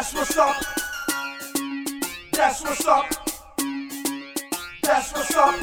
That's what's up. That's what's up. That's what's up.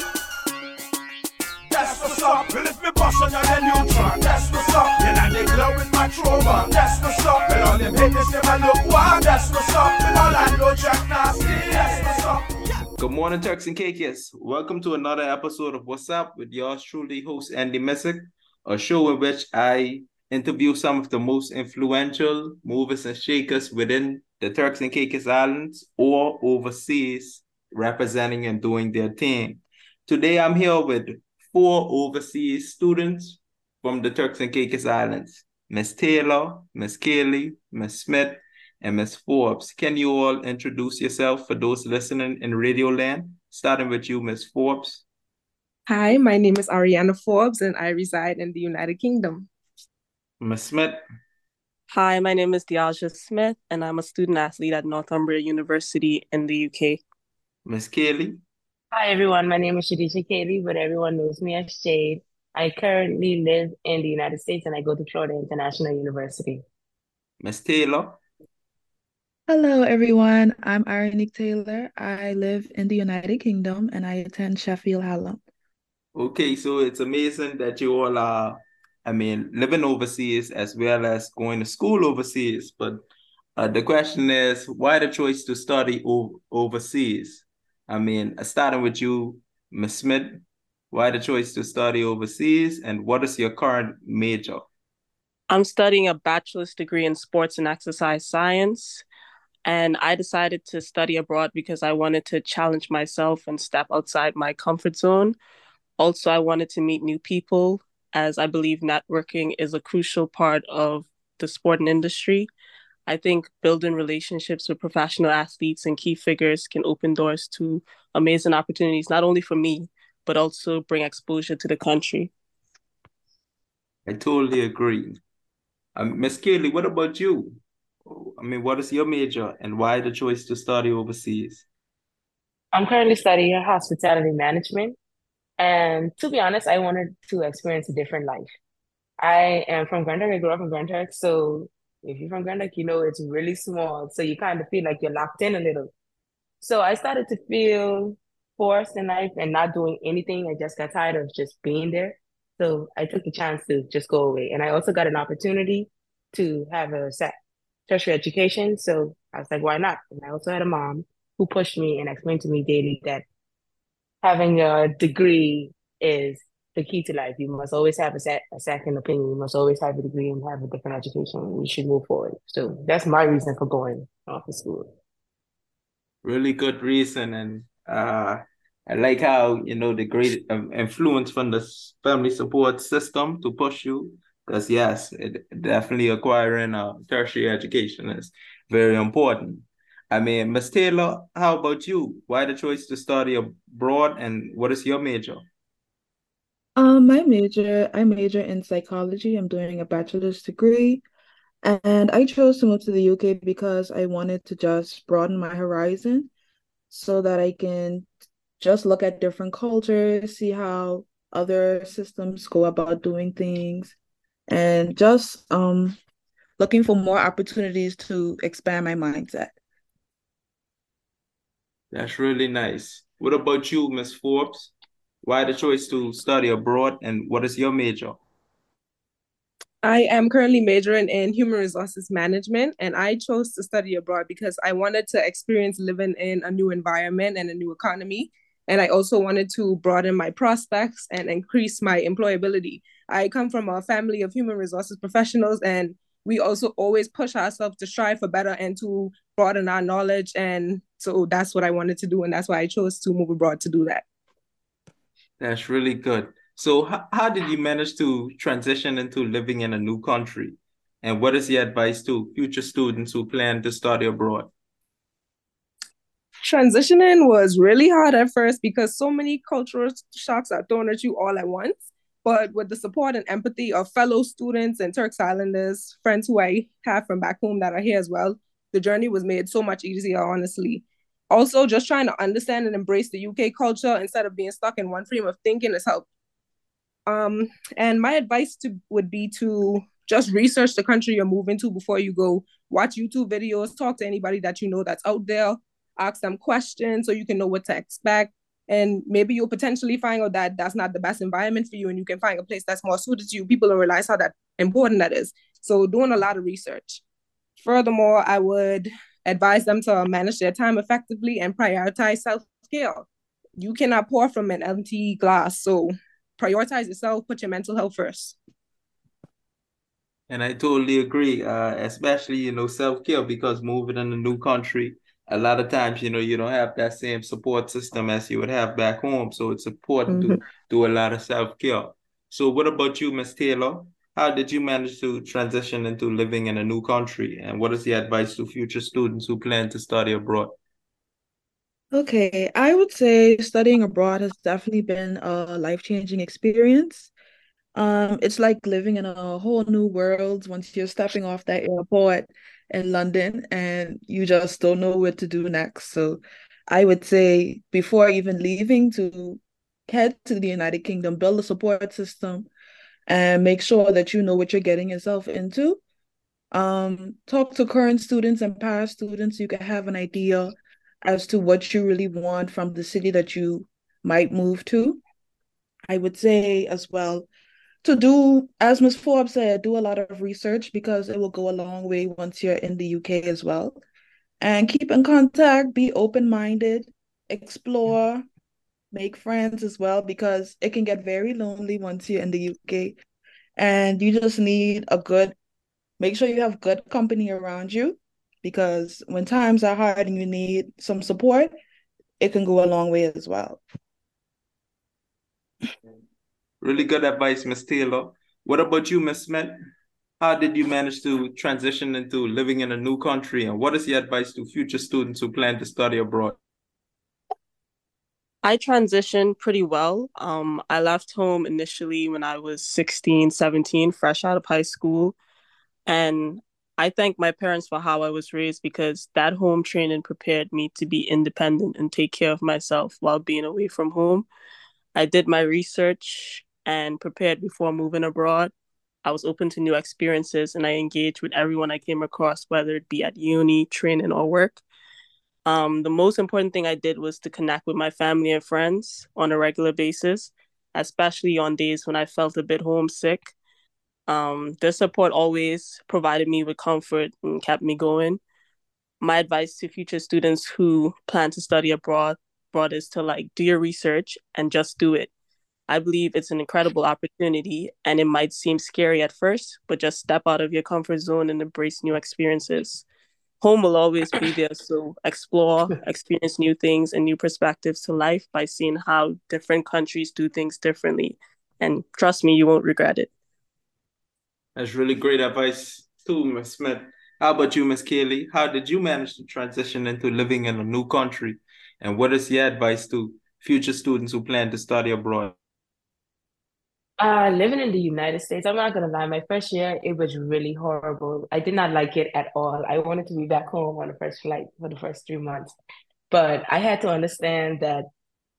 That's what's up. Well, if me bust on your neutron, that's what's up. Then I they glow with my trova. That's what's up. Well, all them haters never look wild. That's what's up. Well, all I know Jack Nasty. That's what's up. Good morning, Turks and Caicos. Welcome to another episode of What's Up with yours truly, host Andy Messick, a show in which I interview some of the most influential movers and shakers within the Turks and Caicos Islands or overseas, representing and doing their thing. Today, I'm here with four overseas students from the Turks and Caicos Islands Miss Taylor, Miss Kelly, Miss Smith, and Miss Forbes. Can you all introduce yourself for those listening in Radio Land? Starting with you, Miss Forbes. Hi, my name is Ariana Forbes, and I reside in the United Kingdom. Miss Smith. Hi, my name is Diaja Smith, and I'm a student athlete at Northumbria University in the UK. Miss Kelly. Hi, everyone. My name is Shadisha Kaylee, but everyone knows me as Shade. I currently live in the United States and I go to Florida International University. Miss Taylor. Hello, everyone. I'm Ironique Taylor. I live in the United Kingdom and I attend Sheffield Hallam. Okay, so it's amazing that you all are, I mean, living overseas as well as going to school overseas. But uh, the question is, why the choice to study o- overseas? I mean, starting with you, Ms. Smith, why the choice to study overseas and what is your current major? I'm studying a bachelor's degree in sports and exercise science. And I decided to study abroad because I wanted to challenge myself and step outside my comfort zone. Also, I wanted to meet new people, as I believe networking is a crucial part of the sport and industry. I think building relationships with professional athletes and key figures can open doors to amazing opportunities, not only for me, but also bring exposure to the country. I totally agree. Um, Miss Kelly, what about you? I mean, what is your major and why the choice to study overseas? I'm currently studying hospitality management. And to be honest, I wanted to experience a different life. I am from Grand Turk. I grew up in Grand Turk. So if you're from Grand Turk, you know it's really small. So you kind of feel like you're locked in a little. So I started to feel forced in life and not doing anything. I just got tired of just being there. So I took the chance to just go away. And I also got an opportunity to have a set tertiary education. So I was like, why not? And I also had a mom who pushed me and explained to me daily that having a degree is the key to life. You must always have a, set, a second opinion. You must always have a degree and have a different education. You should move forward. So that's my reason for going off to school. Really good reason. And uh, I like how, you know, the great um, influence from the family support system to push you. Because, yes, it, definitely acquiring a tertiary education is very important. I mean, Ms. Taylor, how about you? Why the choice to study abroad and what is your major? Um, my major, I major in psychology. I'm doing a bachelor's degree. And I chose to move to the UK because I wanted to just broaden my horizon so that I can just look at different cultures, see how other systems go about doing things, and just um looking for more opportunities to expand my mindset. That's really nice. What about you, Miss Forbes? Why the choice to study abroad and what is your major? I am currently majoring in human resources management, and I chose to study abroad because I wanted to experience living in a new environment and a new economy. And I also wanted to broaden my prospects and increase my employability. I come from a family of human resources professionals, and we also always push ourselves to strive for better and to broaden our knowledge. And so that's what I wanted to do. And that's why I chose to move abroad to do that. That's really good. So, how, how did you manage to transition into living in a new country? And what is your advice to future students who plan to study abroad? Transitioning was really hard at first because so many cultural shocks are thrown at you all at once. But with the support and empathy of fellow students and Turks Islanders, friends who I have from back home that are here as well, the journey was made so much easier, honestly. Also, just trying to understand and embrace the UK culture instead of being stuck in one frame of thinking has helped. Um, and my advice to would be to just research the country you're moving to before you go. Watch YouTube videos, talk to anybody that you know that's out there, ask them questions so you can know what to expect. And maybe you'll potentially find out that that's not the best environment for you and you can find a place that's more suited to you. People don't realize how that important that is. So doing a lot of research. Furthermore, I would advise them to manage their time effectively and prioritize self-care. You cannot pour from an empty glass. So prioritize yourself, put your mental health first. And I totally agree, uh, especially, you know, self-care because moving in a new country, a lot of times, you know, you don't have that same support system as you would have back home. So it's important mm-hmm. to do a lot of self-care. So what about you, Miss Taylor? How did you manage to transition into living in a new country? And what is the advice to future students who plan to study abroad? Okay, I would say studying abroad has definitely been a life-changing experience. Um, it's like living in a whole new world once you're stepping off that airport in London and you just don't know what to do next. So I would say before even leaving to head to the United Kingdom, build a support system and make sure that you know what you're getting yourself into. Um, talk to current students and past students. You can have an idea as to what you really want from the city that you might move to. I would say as well to do, as Ms. Forbes said, do a lot of research because it will go a long way once you're in the UK as well. And keep in contact, be open minded, explore, make friends as well because it can get very lonely once you're in the UK. And you just need a good, make sure you have good company around you because when times are hard and you need some support, it can go a long way as well. Really good advice, Miss Taylor. What about you, Miss Smith? How did you manage to transition into living in a new country? And what is the advice to future students who plan to study abroad? I transitioned pretty well. Um, I left home initially when I was 16, 17, fresh out of high school. And I thank my parents for how I was raised because that home training prepared me to be independent and take care of myself while being away from home. I did my research and prepared before moving abroad. I was open to new experiences and I engaged with everyone I came across, whether it be at uni, training, or work. Um, the most important thing I did was to connect with my family and friends on a regular basis, especially on days when I felt a bit homesick. Um, their support always provided me with comfort and kept me going. My advice to future students who plan to study abroad, abroad is to like do your research and just do it. I believe it's an incredible opportunity and it might seem scary at first, but just step out of your comfort zone and embrace new experiences home will always be there. So explore, experience new things and new perspectives to life by seeing how different countries do things differently. And trust me, you won't regret it. That's really great advice too, Ms. Smith. How about you, Ms. Kaylee? How did you manage to transition into living in a new country? And what is your advice to future students who plan to study abroad? Uh, living in the United States, I'm not gonna lie, my first year, it was really horrible. I did not like it at all. I wanted to be back home on the first flight for the first three months. But I had to understand that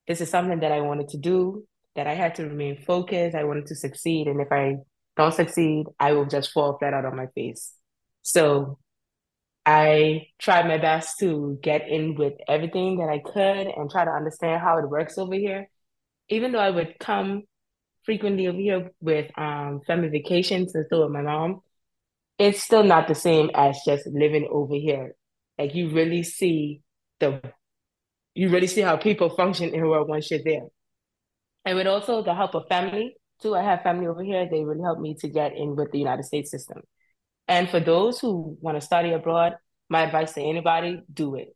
this is something that I wanted to do, that I had to remain focused. I wanted to succeed. And if I don't succeed, I will just fall flat out on my face. So I tried my best to get in with everything that I could and try to understand how it works over here. Even though I would come frequently over here with um family vacations and still with my mom, it's still not the same as just living over here. Like you really see the you really see how people function in the world once you're there. And with also the help of family, too. I have family over here. They really helped me to get in with the United States system. And for those who want to study abroad, my advice to anybody, do it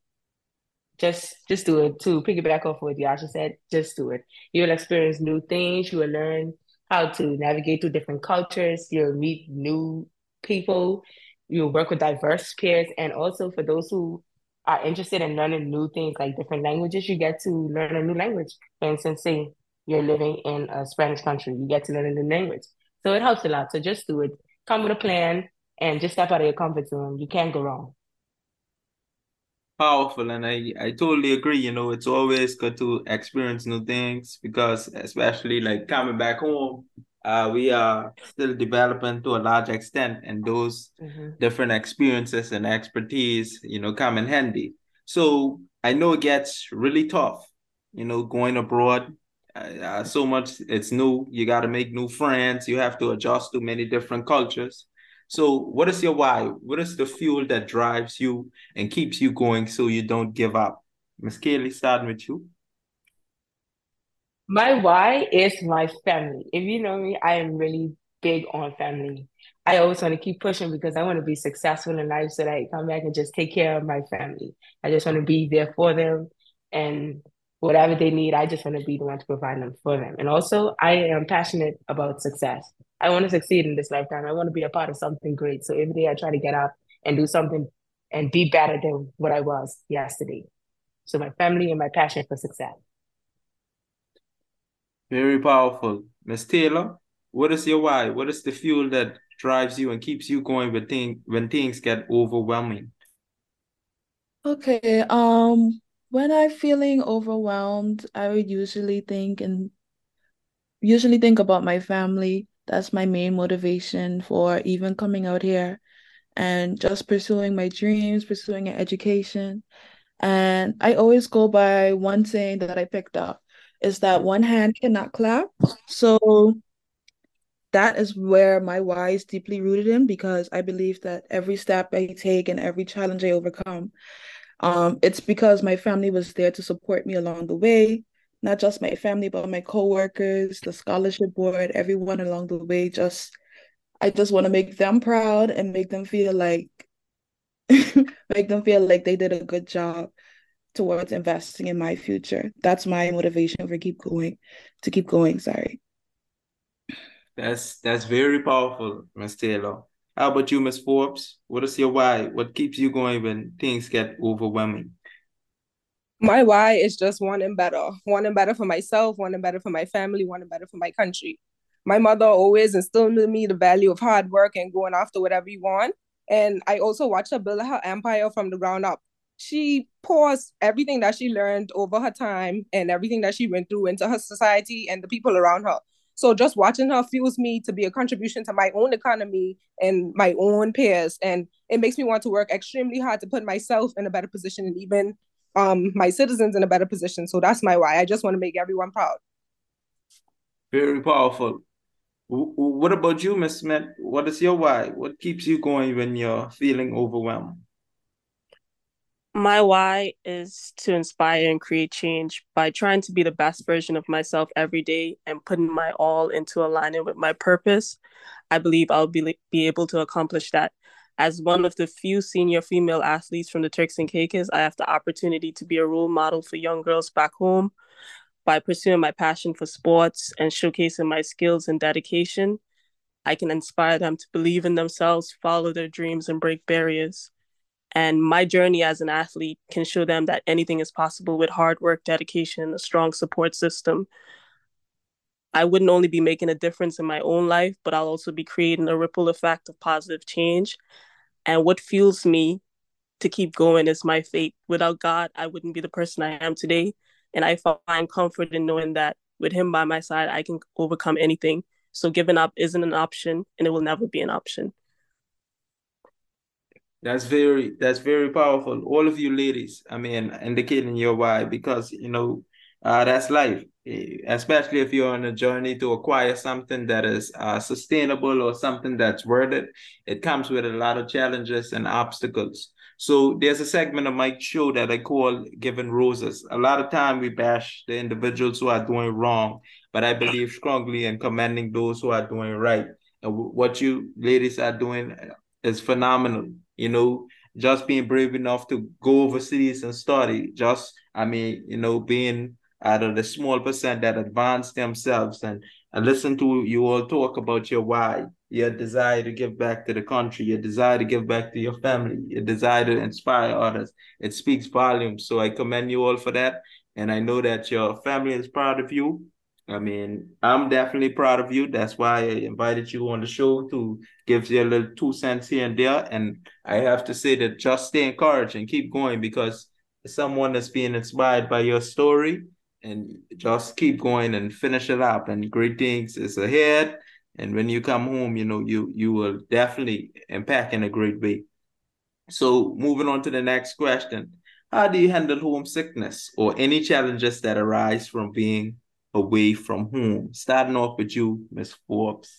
just just do it to piggyback off what Yasha said, just do it. You'll experience new things, you will learn how to navigate through different cultures, you'll meet new people, you'll work with diverse peers, and also for those who are interested in learning new things like different languages, you get to learn a new language. For instance, say you're living in a Spanish country, you get to learn a new language. So it helps a lot. So just do it. Come with a plan and just step out of your comfort zone. You can't go wrong powerful and I, I totally agree you know it's always good to experience new things because especially like coming back home uh, we are still developing to a large extent, and those mm-hmm. different experiences and expertise, you know, come in handy. So I know it gets really tough, you know, going abroad. Uh, uh so much it's new. You got to make new friends. You have to adjust to many different cultures. So, what is your why? What is the fuel that drives you and keeps you going so you don't give up? Miss Kaylee, starting with you. My why is my family. If you know me, I am really big on family. I always want to keep pushing because I want to be successful in life so that I come back and just take care of my family. I just want to be there for them and whatever they need, I just want to be the one to provide them for them. And also, I am passionate about success. I want to succeed in this lifetime. I want to be a part of something great. So every day I try to get up and do something and be better than what I was yesterday. So my family and my passion for success. Very powerful. Miss Taylor, what is your why? What is the fuel that drives you and keeps you going when, thing, when things get overwhelming? Okay. Um, when I'm feeling overwhelmed, I would usually think and usually think about my family. That's my main motivation for even coming out here and just pursuing my dreams, pursuing an education. And I always go by one saying that I picked up is that one hand cannot clap. So that is where my why is deeply rooted in because I believe that every step I take and every challenge I overcome, um, it's because my family was there to support me along the way. Not just my family, but my coworkers, the scholarship board, everyone along the way. Just I just want to make them proud and make them feel like make them feel like they did a good job towards investing in my future. That's my motivation for keep going to keep going. Sorry. That's that's very powerful, Ms. Taylor. How about you, Ms. Forbes? What is your why? What keeps you going when things get overwhelming? My why is just wanting better, wanting better for myself, wanting better for my family, wanting better for my country. My mother always instilled in me the value of hard work and going after whatever you want. And I also watched her build her empire from the ground up she pours everything that she learned over her time and everything that she went through into her society and the people around her. So just watching her fuels me to be a contribution to my own economy and my own peers. And it makes me want to work extremely hard to put myself in a better position and even um, my citizens in a better position. So that's my why. I just want to make everyone proud. Very powerful. What about you, Miss Smith? What is your why? What keeps you going when you're feeling overwhelmed? my why is to inspire and create change by trying to be the best version of myself every day and putting my all into aligning with my purpose. I believe I'll be, be able to accomplish that. As one of the few senior female athletes from the Turks and Caicos, I have the opportunity to be a role model for young girls back home by pursuing my passion for sports and showcasing my skills and dedication. I can inspire them to believe in themselves, follow their dreams, and break barriers. And my journey as an athlete can show them that anything is possible with hard work, dedication, and a strong support system. I wouldn't only be making a difference in my own life, but I'll also be creating a ripple effect of positive change. And what fuels me to keep going is my faith. Without God, I wouldn't be the person I am today. And I find comfort in knowing that with Him by my side, I can overcome anything. So giving up isn't an option, and it will never be an option. That's very that's very powerful. All of you ladies, I mean, indicating your why because you know uh, that's life. Eh, especially if you're on a journey to acquire something that is uh, sustainable or something that's worth it, it comes with a lot of challenges and obstacles. So there's a segment of my show that I call "Giving Roses." A lot of time we bash the individuals who are doing wrong, but I believe strongly in commending those who are doing right. And what you ladies are doing is phenomenal you know, just being brave enough to go overseas and study. Just, I mean, you know, being out of the small percent that advance themselves and, and listen to you all talk about your why, your desire to give back to the country, your desire to give back to your family, your desire to inspire others. It speaks volumes. So I commend you all for that. And I know that your family is proud of you. I mean, I'm definitely proud of you. That's why I invited you on the show to give you a little two cents here and there. And I have to say that just stay encouraged and keep going because someone that's being inspired by your story and just keep going and finish it up. And great things is ahead. And when you come home, you know, you you will definitely impact in a great way. So moving on to the next question. How do you handle homesickness or any challenges that arise from being away from home? Starting off with you, Miss Forbes.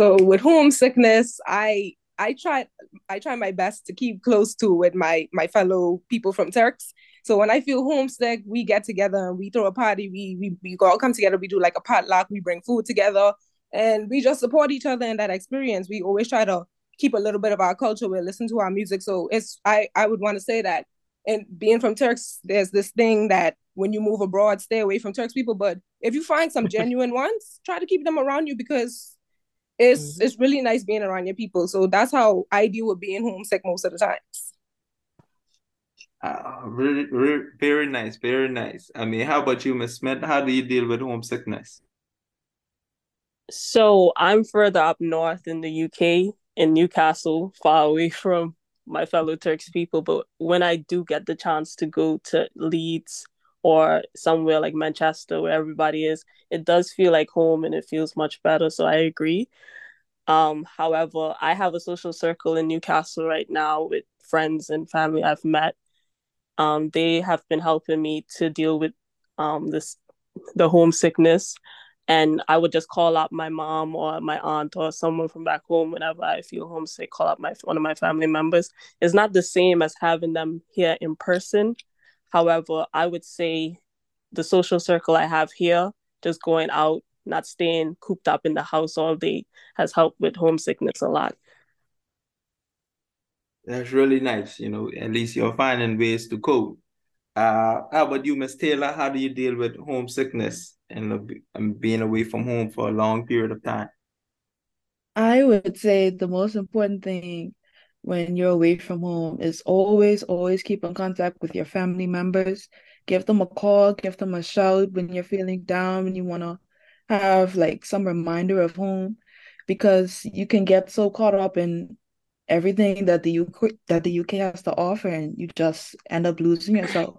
So with homesickness, I I try I try my best to keep close to with my my fellow people from Turks. So when I feel homesick, we get together and we throw a party. We we we all come together. We do like a potluck. We bring food together, and we just support each other in that experience. We always try to keep a little bit of our culture. We listen to our music. So it's I I would want to say that. And being from Turks, there's this thing that when you move abroad, stay away from Turks people. But if you find some genuine ones, try to keep them around you because it's mm-hmm. it's really nice being around your people. So that's how I deal with being homesick most of the times. Uh, really, very nice, very nice. I mean, how about you, Miss Smith? How do you deal with homesickness? So I'm further up north in the UK, in Newcastle, far away from my fellow Turks people. But when I do get the chance to go to Leeds or somewhere like Manchester where everybody is, it does feel like home and it feels much better. So I agree. Um, however, I have a social circle in Newcastle right now with friends and family I've met. Um, they have been helping me to deal with um, this the homesickness and I would just call up my mom or my aunt or someone from back home whenever I feel homesick. Call up my one of my family members. It's not the same as having them here in person, However, I would say the social circle I have here, just going out, not staying cooped up in the house all day, has helped with homesickness a lot. That's really nice. You know, at least you're finding ways to cope. Uh, how about you, Miss Taylor? How do you deal with homesickness and, and being away from home for a long period of time? I would say the most important thing when you're away from home is always, always keep in contact with your family members. Give them a call, give them a shout when you're feeling down, when you want to have like some reminder of home, because you can get so caught up in everything that the UK that the UK has to offer, and you just end up losing yourself.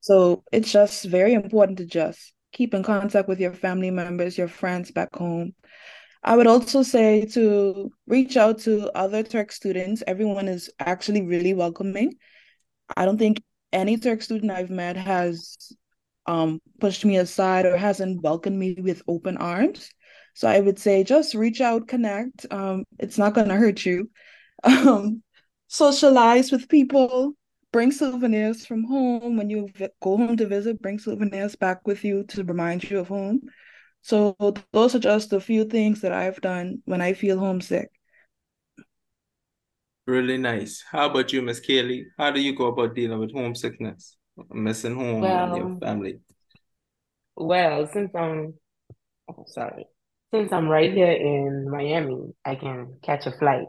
So it's just very important to just keep in contact with your family members, your friends back home, I would also say to reach out to other Turk students. Everyone is actually really welcoming. I don't think any Turk student I've met has um, pushed me aside or hasn't welcomed me with open arms. So I would say just reach out, connect. Um, it's not going to hurt you. Um, socialize with people, bring souvenirs from home. When you go home to visit, bring souvenirs back with you to remind you of home. So those are just a few things that I've done when I feel homesick. Really nice. How about you, Miss Kaylee? How do you go about dealing with homesickness, missing home well, and your family? Well, since I'm oh, sorry, since I'm right here in Miami, I can catch a flight.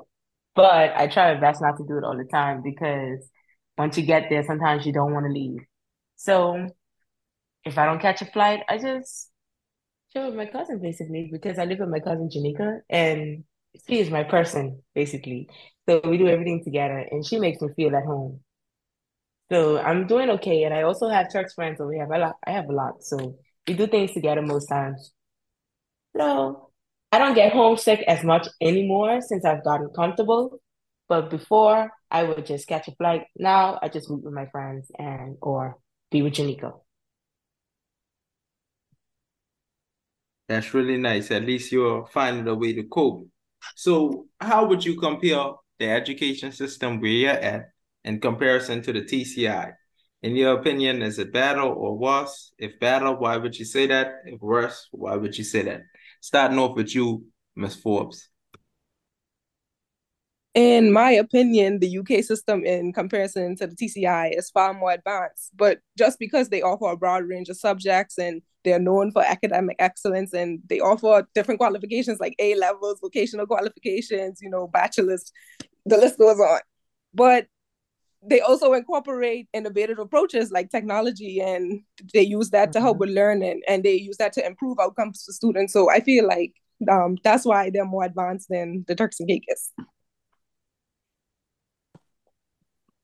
But I try my best not to do it all the time because once you get there, sometimes you don't want to leave. So if I don't catch a flight, I just chill with my cousin basically because I live with my cousin Janika and she is my person basically. So we do everything together and she makes me feel at home. So I'm doing okay. And I also have Turks friends, have a lot I have a lot. So we do things together most times. So I don't get homesick as much anymore since I've gotten comfortable. But before I would just catch a flight. Now I just meet with my friends and or be with Janika. That's really nice. At least you're finding a way to cope. So, how would you compare the education system where you're at in comparison to the TCI? In your opinion, is it better or worse? If better, why would you say that? If worse, why would you say that? Starting off with you, Miss Forbes in my opinion, the UK system in comparison to the TCI is far more advanced. But just because they offer a broad range of subjects and they're known for academic excellence and they offer different qualifications like A levels, vocational qualifications, you know, bachelor's, the list goes on. But they also incorporate innovative approaches like technology and they use that mm-hmm. to help mm-hmm. with learning and they use that to improve outcomes for students. So I feel like um, that's why they're more advanced than the Turks and Caicos.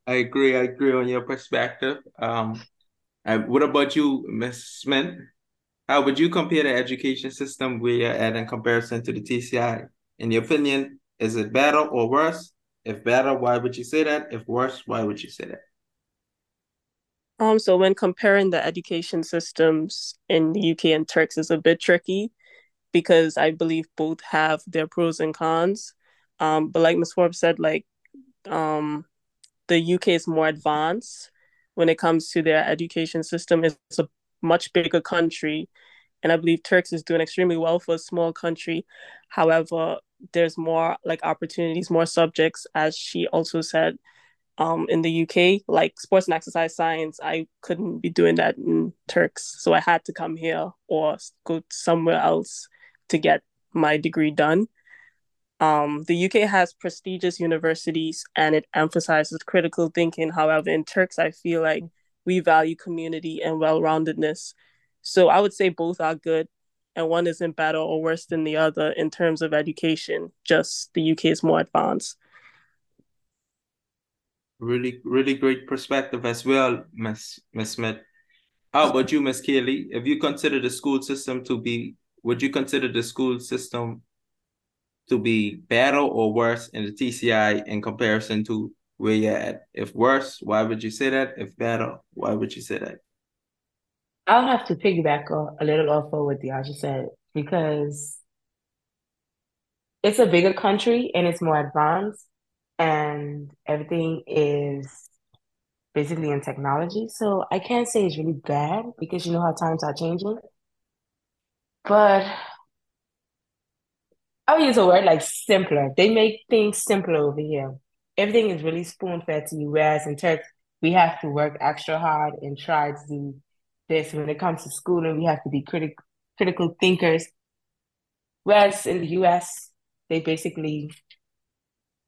I agree. I agree on your perspective. Um, and what about you, Miss Smith? How would you compare the education system where you're at in comparison to the TCI? In your opinion, is it better or worse? If better, why would you say that? If worse, why would you say that? Um, so when comparing the education systems in the UK and Turks is a bit tricky because I believe both have their pros and cons. Um, but like Ms. Forbes said, like um, the UK is more advanced when it comes to their education system. It's a much bigger country, and I believe Turks is doing extremely well for a small country. However, there's more like opportunities, more subjects, as she also said. Um, in the UK, like sports and exercise science, I couldn't be doing that in Turks, so I had to come here or go somewhere else to get my degree done. Um, the UK has prestigious universities and it emphasizes critical thinking. However, in Turks, I feel like we value community and well roundedness. So I would say both are good, and one isn't better or worse than the other in terms of education. Just the UK is more advanced. Really, really great perspective as well, Miss Miss Smith. How about you, Miss Kelly? If you consider the school system to be, would you consider the school system to be better or worse in the TCI in comparison to where you're at? If worse, why would you say that? If better, why would you say that? I'll have to piggyback a, a little off of what Diasha said because it's a bigger country and it's more advanced and everything is basically in technology. So I can't say it's really bad because you know how times are changing. But I'll use a word like simpler. They make things simpler over here. Everything is really spoon fed to you, whereas in Turks, we have to work extra hard and try to do this. When it comes to schooling, we have to be critic- critical thinkers. Whereas in the US, they basically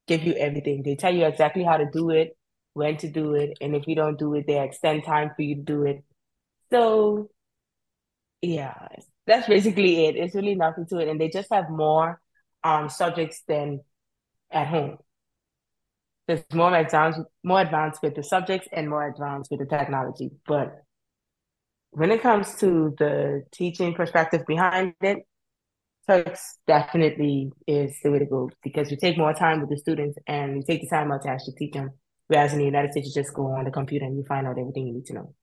give you everything. They tell you exactly how to do it, when to do it, and if you don't do it, they extend time for you to do it. So, yeah, that's basically it. It's really nothing to it, and they just have more um, subjects than at home. There's more advanced, more advanced with the subjects and more advanced with the technology. But when it comes to the teaching perspective behind it, Turks definitely is the way to go because you take more time with the students and you take the time out to actually teach them. Whereas in the United States, you just go on the computer and you find out everything you need to know.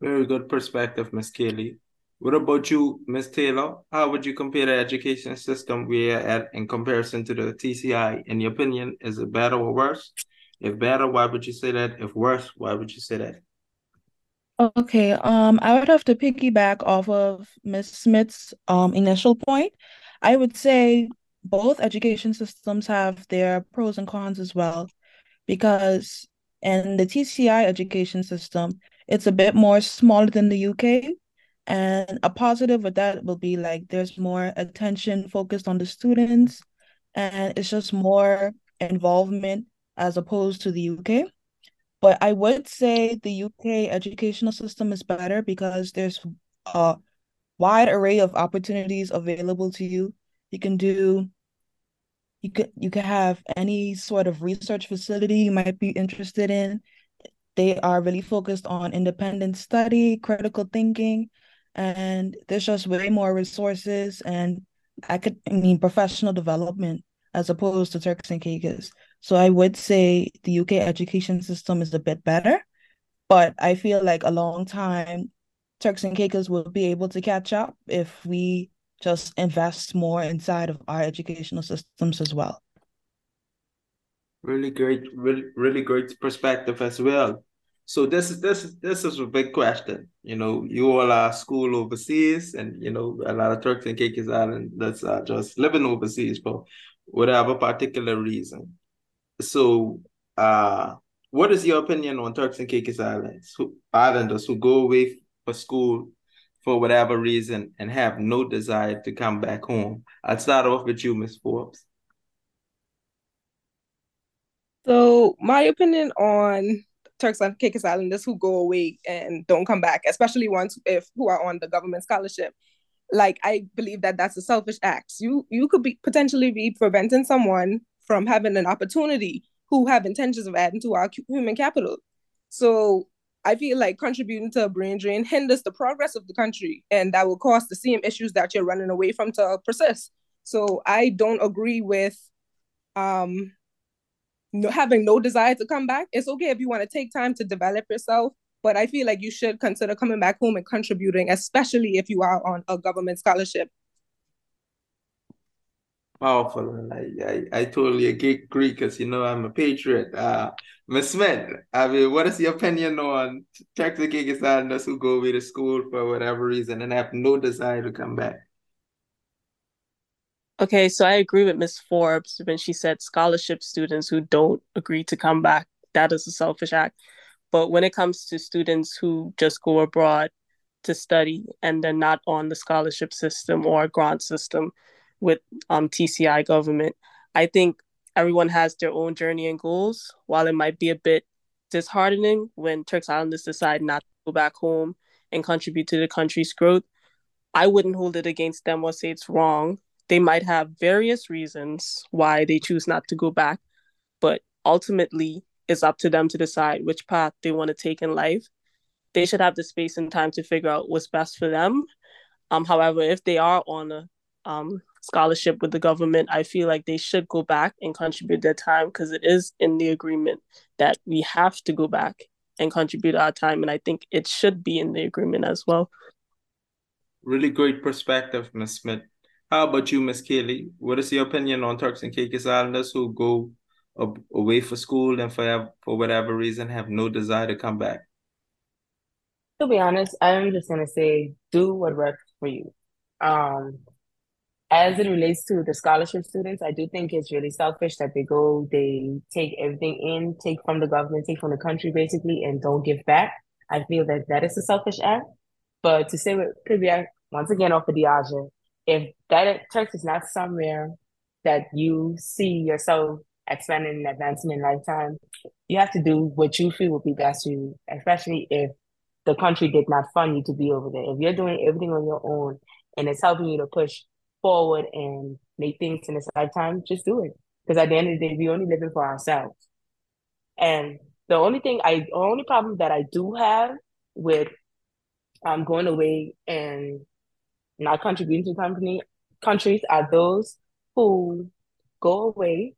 Very good perspective, Miss Kelly. What about you, Ms. Taylor? How would you compare the education system we are at in comparison to the TCI? In your opinion, is it better or worse? If better, why would you say that? If worse, why would you say that? Okay, um, I would have to piggyback off of Ms. Smith's um initial point. I would say both education systems have their pros and cons as well, because in the TCI education system, it's a bit more smaller than the UK, and a positive with that will be like there's more attention focused on the students and it's just more involvement as opposed to the UK. But I would say the UK educational system is better because there's a wide array of opportunities available to you. You can do you could you can have any sort of research facility you might be interested in. They are really focused on independent study, critical thinking, and there's just way more resources and I could mean professional development as opposed to Turks and Caicos. So I would say the UK education system is a bit better, but I feel like a long time Turks and Caicos will be able to catch up if we just invest more inside of our educational systems as well. Really great, really, really great perspective as well. So this is this this is a big question. You know, you all are school overseas, and you know a lot of Turks and Caicos Island that's uh, just living overseas for whatever particular reason. So, uh, what is your opinion on Turks and Caicos Islands, who, islanders who go away for school for whatever reason and have no desire to come back home? I'll start off with you, Miss Forbes. So, my opinion on Turks and Caicos Islanders who go away and don't come back, especially ones if who are on the government scholarship. Like I believe that that's a selfish act. You you could be potentially be preventing someone from having an opportunity who have intentions of adding to our human capital. So I feel like contributing to a brain drain hinders the progress of the country, and that will cause the same issues that you're running away from to persist. So I don't agree with um no, having no desire to come back. It's okay if you want to take time to develop yourself, but I feel like you should consider coming back home and contributing, especially if you are on a government scholarship. Powerful, and I, I, I totally agree because you know I'm a patriot. Uh, Ms. Smith, I mean, what is your opinion on Turks Islanders who go away to school for whatever reason and have no desire to come back? Okay, so I agree with Miss Forbes when she said scholarship students who don't agree to come back, that is a selfish act. But when it comes to students who just go abroad to study and they're not on the scholarship system or grant system with um, TCI government, I think everyone has their own journey and goals. While it might be a bit disheartening when Turks Islanders decide not to go back home and contribute to the country's growth, I wouldn't hold it against them or say it's wrong they might have various reasons why they choose not to go back, but ultimately it's up to them to decide which path they want to take in life. They should have the space and time to figure out what's best for them. Um, however, if they are on a um, scholarship with the government, I feel like they should go back and contribute their time because it is in the agreement that we have to go back and contribute our time. And I think it should be in the agreement as well. Really great perspective, Ms. Smith. How about you, Miss Kaylee? What is your opinion on Turks and Caicos Islanders who go away for school and for for whatever reason have no desire to come back? To be honest, I'm just gonna say do what works for you. Um, as it relates to the scholarship students, I do think it's really selfish that they go, they take everything in, take from the government, take from the country basically, and don't give back. I feel that that is a selfish act. But to say what could be uh, once again off of Diasha, if that church is not somewhere that you see yourself expanding and advancing in lifetime, you have to do what you feel would be best for you, especially if the country did not fund you to be over there. If you're doing everything on your own and it's helping you to push forward and make things in this lifetime, just do it. Because at the end of the day, we only living for ourselves. And the only thing I, the only problem that I do have with um going away and not contributing to company countries are those who go away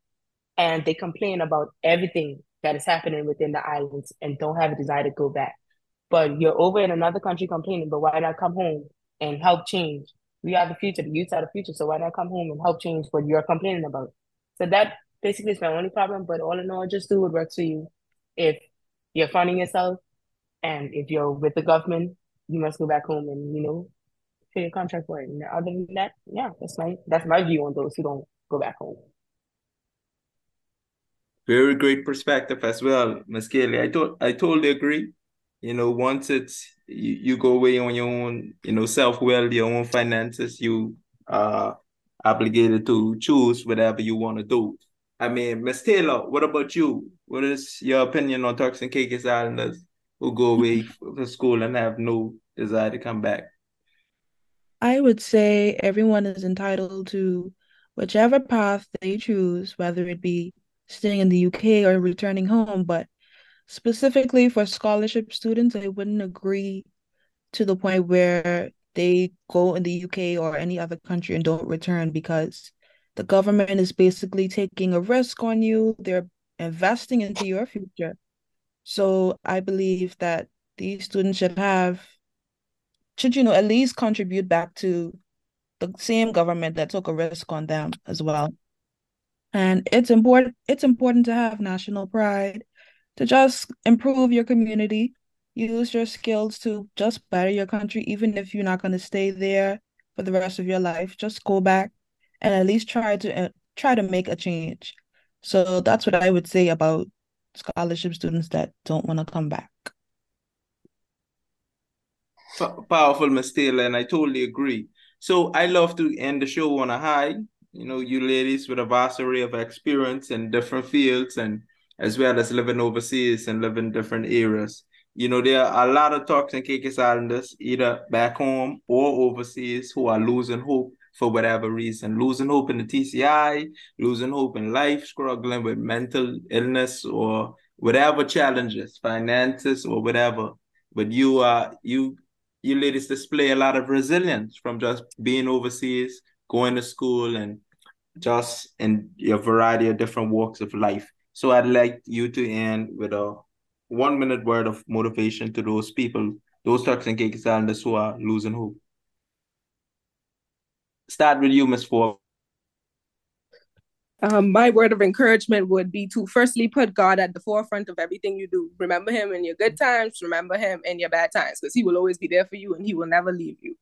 and they complain about everything that is happening within the islands and don't have a desire to go back. But you're over in another country complaining, but why not come home and help change? We are the future, the youth are the future, so why not come home and help change what you're complaining about? So that basically is my only problem. But all in all, just do what works for you. If you're funding yourself and if you're with the government, you must go back home and, you know, pay a contract for it. And other than that, yeah, that's my that's my view on those who don't go back home. Very great perspective as well, Ms. Kelly. I to- I totally agree. You know, once it's you, you go away on your own, you know, self will, your own finances, you are obligated to choose whatever you want to do. I mean, Ms. Taylor, what about you? What is your opinion on Turks and Caicos Islanders who go away for school and have no desire to come back? I would say everyone is entitled to whichever path they choose, whether it be staying in the UK or returning home. But specifically for scholarship students, I wouldn't agree to the point where they go in the UK or any other country and don't return because the government is basically taking a risk on you. They're investing into your future. So I believe that these students should have should you know at least contribute back to the same government that took a risk on them as well and it's important it's important to have national pride to just improve your community use your skills to just better your country even if you're not going to stay there for the rest of your life just go back and at least try to uh, try to make a change so that's what i would say about scholarship students that don't want to come back powerful, Miss Taylor, and I totally agree. So I love to end the show on a high. You know, you ladies with a vast array of experience in different fields and as well as living overseas and living different areas. You know, there are a lot of Turks and Caicos Islanders, either back home or overseas, who are losing hope for whatever reason, losing hope in the TCI, losing hope in life, struggling with mental illness or whatever challenges, finances or whatever. But you are you you ladies display a lot of resilience from just being overseas, going to school, and just in a variety of different walks of life. So I'd like you to end with a one minute word of motivation to those people, those Turks and Caicos who are losing hope. Start with you, Ms. Ford. Um, my word of encouragement would be to firstly put God at the forefront of everything you do. Remember Him in your good times, remember Him in your bad times, because He will always be there for you and He will never leave you.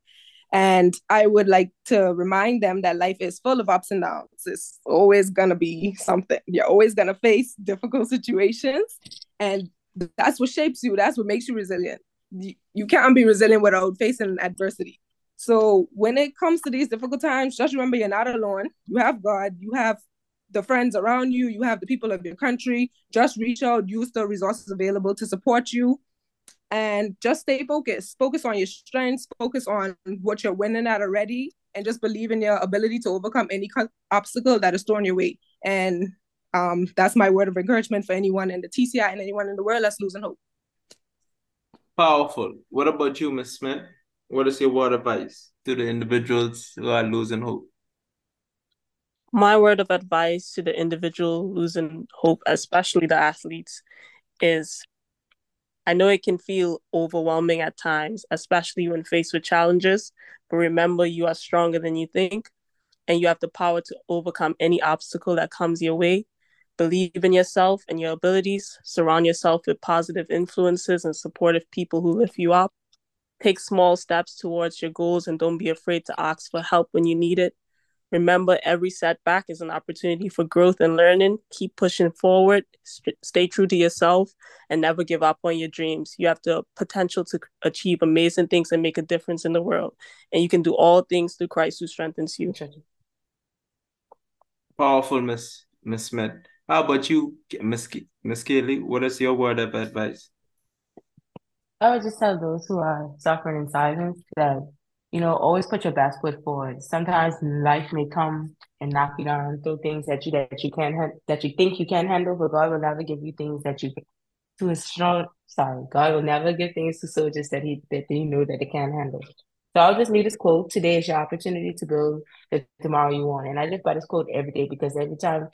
And I would like to remind them that life is full of ups and downs. It's always going to be something. You're always going to face difficult situations. And that's what shapes you. That's what makes you resilient. You, you can't be resilient without facing adversity. So when it comes to these difficult times, just remember you're not alone. You have God, you have the friends around you, you have the people of your country. Just reach out, use the resources available to support you, and just stay focused. Focus on your strengths, focus on what you're winning at already, and just believe in your ability to overcome any obstacle that is thrown your way. And um, that's my word of encouragement for anyone in the TCI and anyone in the world that's losing hope. Powerful. What about you, Ms. Smith? What is your word of advice to the individuals who are losing hope? my word of advice to the individual losing hope, especially the athletes, is I know it can feel overwhelming at times, especially when faced with challenges, but remember you are stronger than you think and you have the power to overcome any obstacle that comes your way. Believe in yourself and your abilities. Surround yourself with positive influences and supportive people who lift you up. Take small steps towards your goals and don't be afraid to ask for help when you need it. Remember, every setback is an opportunity for growth and learning. Keep pushing forward, st- stay true to yourself, and never give up on your dreams. You have the potential to achieve amazing things and make a difference in the world. And you can do all things through Christ who strengthens you. Powerful, Miss Miss Smith. How about you, Miss Miss Kaylee? What is your word of advice? I would just tell those who are suffering in silence that you know, always put your best foot forward. Sometimes life may come and knock you down, throw things at you that you can't ha- that you think you can't handle, but God will never give you things that you to a strong. Sorry, God will never give things to soldiers that he that they know that they can't handle. So I'll just leave this quote. Today is your opportunity to build the tomorrow you want, and I live by this quote every day because every time,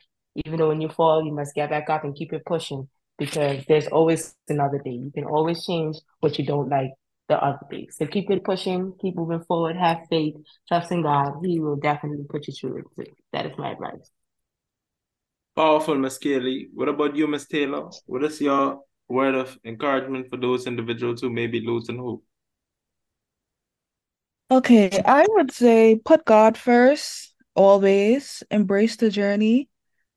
even though when you fall, you must get back up and keep it pushing because there's always another day. You can always change what you don't like the other things. So keep it pushing, keep moving forward, have faith, trust in God. He will definitely put you through it. That is my advice. Powerful, Miss Kelly. What about you, Miss Taylor? What is your word of encouragement for those individuals who may be losing hope? Okay, I would say put God first, always, embrace the journey.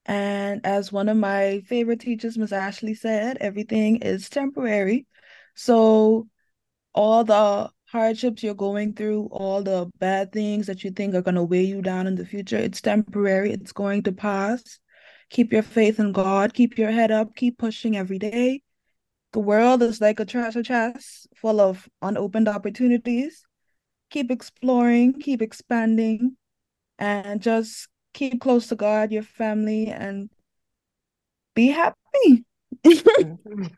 And as one of my favorite teachers, Miss Ashley, said, everything is temporary. So all the hardships you're going through, all the bad things that you think are going to weigh you down in the future, it's temporary, it's going to pass. Keep your faith in God, keep your head up, keep pushing every day. The world is like a treasure chest full of unopened opportunities. Keep exploring, keep expanding, and just keep close to God, your family, and be happy.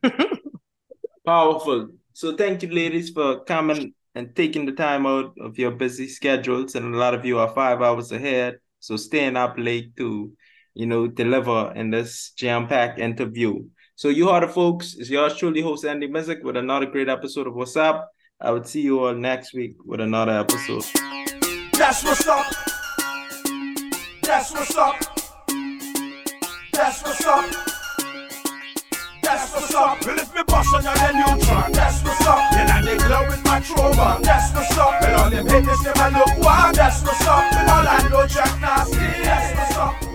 Powerful. So thank you, ladies, for coming and taking the time out of your busy schedules. And a lot of you are five hours ahead. So staying up late to, you know, deliver in this jam-packed interview. So you heard it, folks. It's yours truly, host Andy Music, with another great episode of What's Up. I would see you all next week with another episode. That's what's up. That's what's up. That's what's up that's what's up. Well, if me bust on your neutron, that's what's up. And I dig low with my trauma, that's what's up. And all them haters i look wild, that's what's up. And all I know Jack Nasty, that's what's up.